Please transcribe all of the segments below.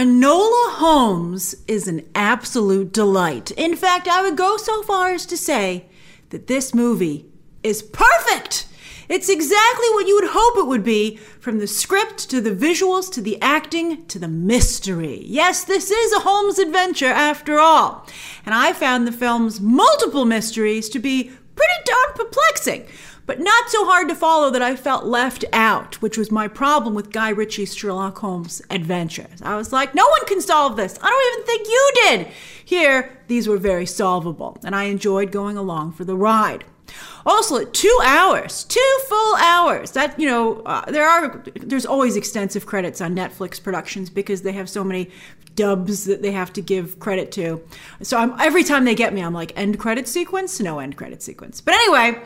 Enola Holmes is an absolute delight. In fact, I would go so far as to say that this movie is perfect. It's exactly what you would hope it would be from the script to the visuals to the acting to the mystery. Yes, this is a Holmes adventure after all. And I found the film's multiple mysteries to be pretty darn perplexing but not so hard to follow that I felt left out, which was my problem with Guy Ritchie's Sherlock Holmes adventures. I was like, no one can solve this. I don't even think you did. Here, these were very solvable, and I enjoyed going along for the ride. Also, two hours, two full hours. That you know, uh, there are there's always extensive credits on Netflix productions because they have so many dubs that they have to give credit to. So I'm, every time they get me, I'm like end credit sequence, no end credit sequence. But anyway,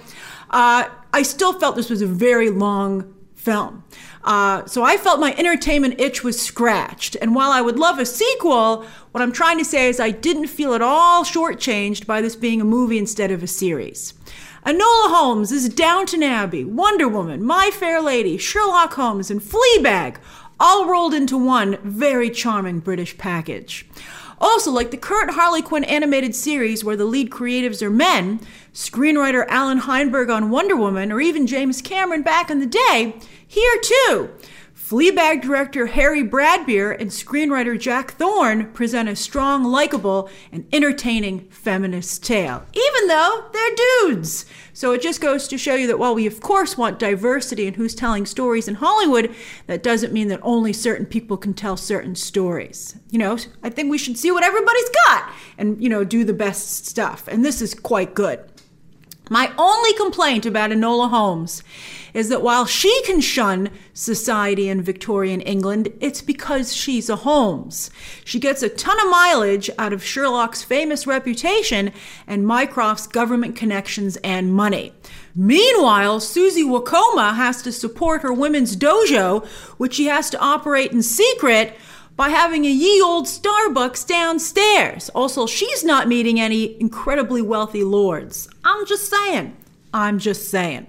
uh, I still felt this was a very long film. Uh, so I felt my entertainment itch was scratched. And while I would love a sequel, what I'm trying to say is I didn't feel at all shortchanged by this being a movie instead of a series. Enola Holmes is Downton Abbey, Wonder Woman, My Fair Lady, Sherlock Holmes, and Fleabag, all rolled into one very charming British package. Also, like the current Harley Quinn animated series where the lead creatives are men, screenwriter Allan Heinberg on Wonder Woman, or even James Cameron back in the day, here too. Fleabag director Harry Bradbeer and screenwriter Jack Thorne present a strong, likable, and entertaining feminist tale, even though they're dudes. So it just goes to show you that while we, of course, want diversity in who's telling stories in Hollywood, that doesn't mean that only certain people can tell certain stories. You know, I think we should see what everybody's got and, you know, do the best stuff. And this is quite good. My only complaint about Enola Holmes is that while she can shun society in Victorian England, it's because she's a Holmes. She gets a ton of mileage out of Sherlock's famous reputation and Mycroft's government connections and money. Meanwhile, Susie Wokoma has to support her women's dojo, which she has to operate in secret by having a ye old Starbucks downstairs. Also, she's not meeting any incredibly wealthy lords. I'm just saying. I'm just saying.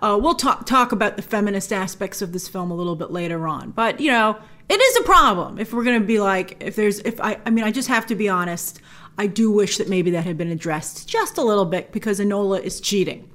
Uh, we'll talk talk about the feminist aspects of this film a little bit later on, but you know, it is a problem if we're going to be like if there's if I I mean I just have to be honest. I do wish that maybe that had been addressed just a little bit because Enola is cheating.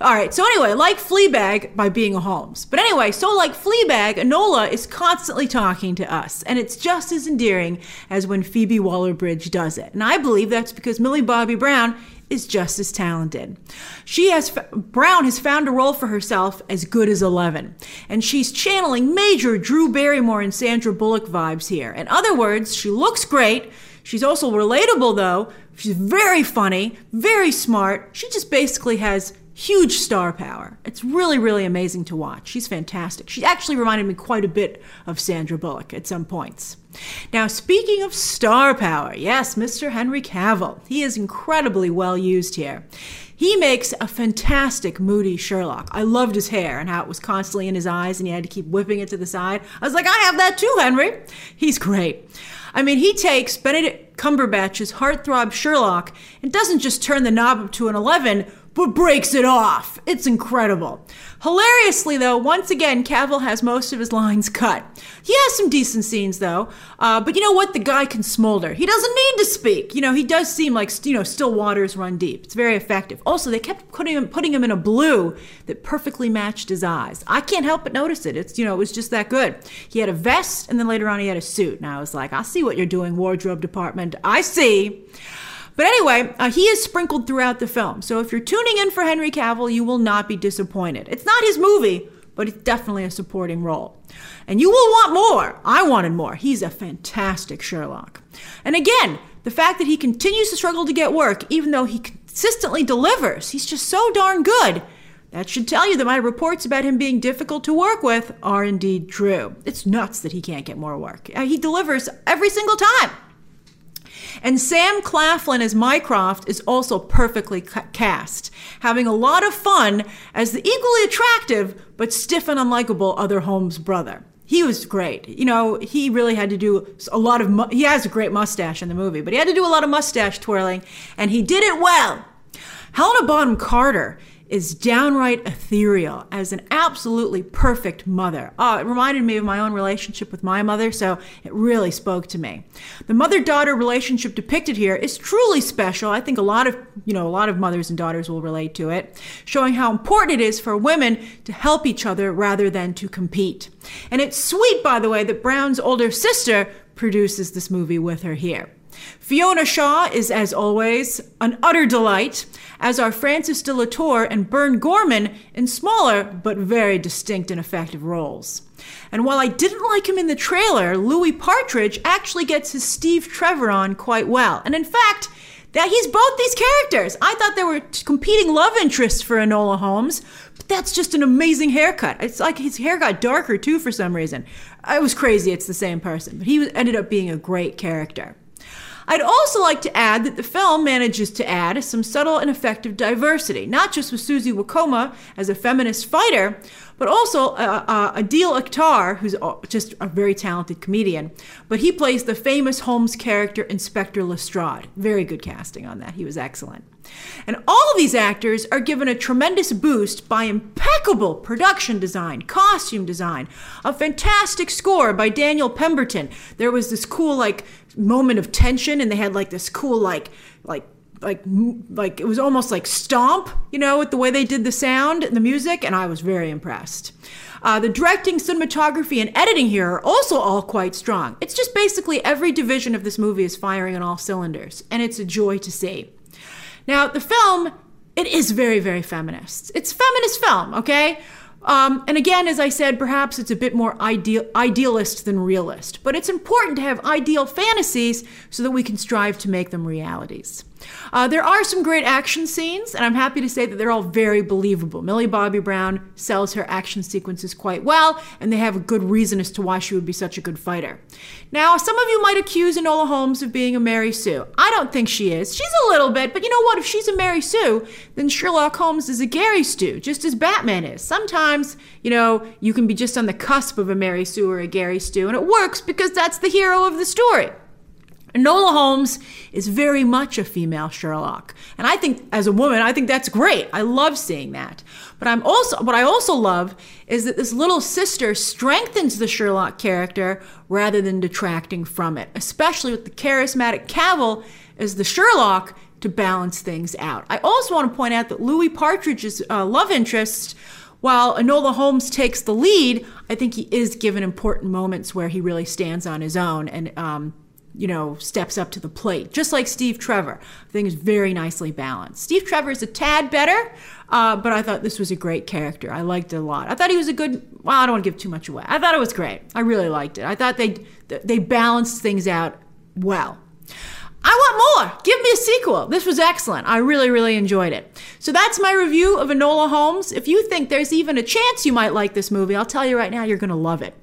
All right, so anyway, like Fleabag by being a Holmes. But anyway, so like Fleabag, Enola is constantly talking to us, and it's just as endearing as when Phoebe Waller Bridge does it. And I believe that's because Millie Bobby Brown is just as talented. She has Brown has found a role for herself as good as 11, and she's channeling major Drew Barrymore and Sandra Bullock vibes here. In other words, she looks great, She's also relatable, though. She's very funny, very smart. She just basically has huge star power. It's really, really amazing to watch. She's fantastic. She actually reminded me quite a bit of Sandra Bullock at some points. Now, speaking of star power, yes, Mr. Henry Cavill. He is incredibly well used here. He makes a fantastic moody Sherlock. I loved his hair and how it was constantly in his eyes and he had to keep whipping it to the side. I was like, I have that too, Henry. He's great. I mean, he takes Benedict Cumberbatch's heartthrob Sherlock and doesn't just turn the knob up to an 11, but breaks it off. It's incredible. Hilariously, though, once again, Cavill has most of his lines cut. He has some decent scenes, though. Uh, but you know what? The guy can smolder. He doesn't need to speak. You know, he does seem like, you know, still waters run deep. It's very effective. Also, they kept putting him, putting him in a blue that perfectly matched his eyes. I can't help but notice it. It's, you know, it was just that good. He had a vest, and then later on he had a suit. And I was like, I see what you're doing, wardrobe department. I see. But anyway, uh, he is sprinkled throughout the film. So if you're tuning in for Henry Cavill, you will not be disappointed. It's not his movie, but it's definitely a supporting role. And you will want more. I wanted more. He's a fantastic Sherlock. And again, the fact that he continues to struggle to get work, even though he consistently delivers, he's just so darn good. That should tell you that my reports about him being difficult to work with are indeed true. It's nuts that he can't get more work. Uh, he delivers every single time. And Sam Claflin as Mycroft is also perfectly cast, having a lot of fun as the equally attractive but stiff and unlikable other Holmes brother. He was great. You know, he really had to do a lot of, mu- he has a great mustache in the movie, but he had to do a lot of mustache twirling, and he did it well. Helena Bonham Carter is downright ethereal as an absolutely perfect mother. Oh, it reminded me of my own relationship with my mother, so it really spoke to me. The mother-daughter relationship depicted here is truly special. I think a lot of, you know, a lot of mothers and daughters will relate to it, showing how important it is for women to help each other rather than to compete. And it's sweet, by the way, that Brown's older sister produces this movie with her here. Fiona Shaw is, as always, an utter delight, as are Frances de la Tour and Burn Gorman in smaller but very distinct and effective roles. And while I didn't like him in the trailer, Louis Partridge actually gets his Steve Trevor on quite well. And in fact, that he's both these characters. I thought they were competing love interests for Enola Holmes, but that's just an amazing haircut. It's like his hair got darker too for some reason. I was crazy. It's the same person, but he ended up being a great character. I'd also like to add that the film manages to add some subtle and effective diversity, not just with Susie Wokoma as a feminist fighter, but also uh, uh, Adeel Akhtar, who's just a very talented comedian. But he plays the famous Holmes character, Inspector Lestrade. Very good casting on that. He was excellent. And all of these actors are given a tremendous boost by impeccable production design, costume design, a fantastic score by Daniel Pemberton. There was this cool, like, moment of tension, and they had, like, this cool, like, like, like like it was almost like stomp you know with the way they did the sound and the music and i was very impressed uh, the directing cinematography and editing here are also all quite strong it's just basically every division of this movie is firing on all cylinders and it's a joy to see now, the film, it is very, very feminist. It's feminist film, okay? Um, and again, as I said, perhaps it's a bit more ideal, idealist than realist, but it's important to have ideal fantasies so that we can strive to make them realities. Uh, there are some great action scenes, and I'm happy to say that they're all very believable. Millie Bobby Brown sells her action sequences quite well, and they have a good reason as to why she would be such a good fighter. Now, some of you might accuse Enola Holmes of being a Mary Sue. I don't think she is. She's a little bit, but you know what? If she's a Mary Sue, then Sherlock Holmes is a Gary Stu, just as Batman is. Sometimes, you know, you can be just on the cusp of a Mary Sue or a Gary Stu, and it works because that's the hero of the story. Enola Holmes is very much a female Sherlock. And I think as a woman, I think that's great. I love seeing that. But I'm also what I also love is that this little sister strengthens the Sherlock character rather than detracting from it, especially with the charismatic Cavill as the Sherlock to balance things out. I also want to point out that Louis Partridge's uh, love interest while Enola Holmes takes the lead, I think he is given important moments where he really stands on his own and um, you know, steps up to the plate, just like Steve Trevor. I think is very nicely balanced. Steve Trevor is a tad better, uh, but I thought this was a great character. I liked it a lot. I thought he was a good. Well, I don't want to give too much away. I thought it was great. I really liked it. I thought they they balanced things out well. I want more. Give me a sequel. This was excellent. I really, really enjoyed it. So that's my review of Enola Holmes. If you think there's even a chance you might like this movie, I'll tell you right now, you're going to love it.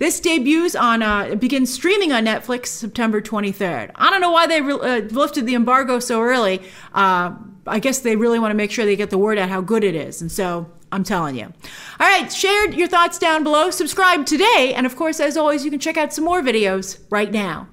This debuts on, uh, begins streaming on Netflix September 23rd. I don't know why they re- uh, lifted the embargo so early. Uh, I guess they really want to make sure they get the word out how good it is. And so I'm telling you. All right, share your thoughts down below. Subscribe today. And of course, as always, you can check out some more videos right now.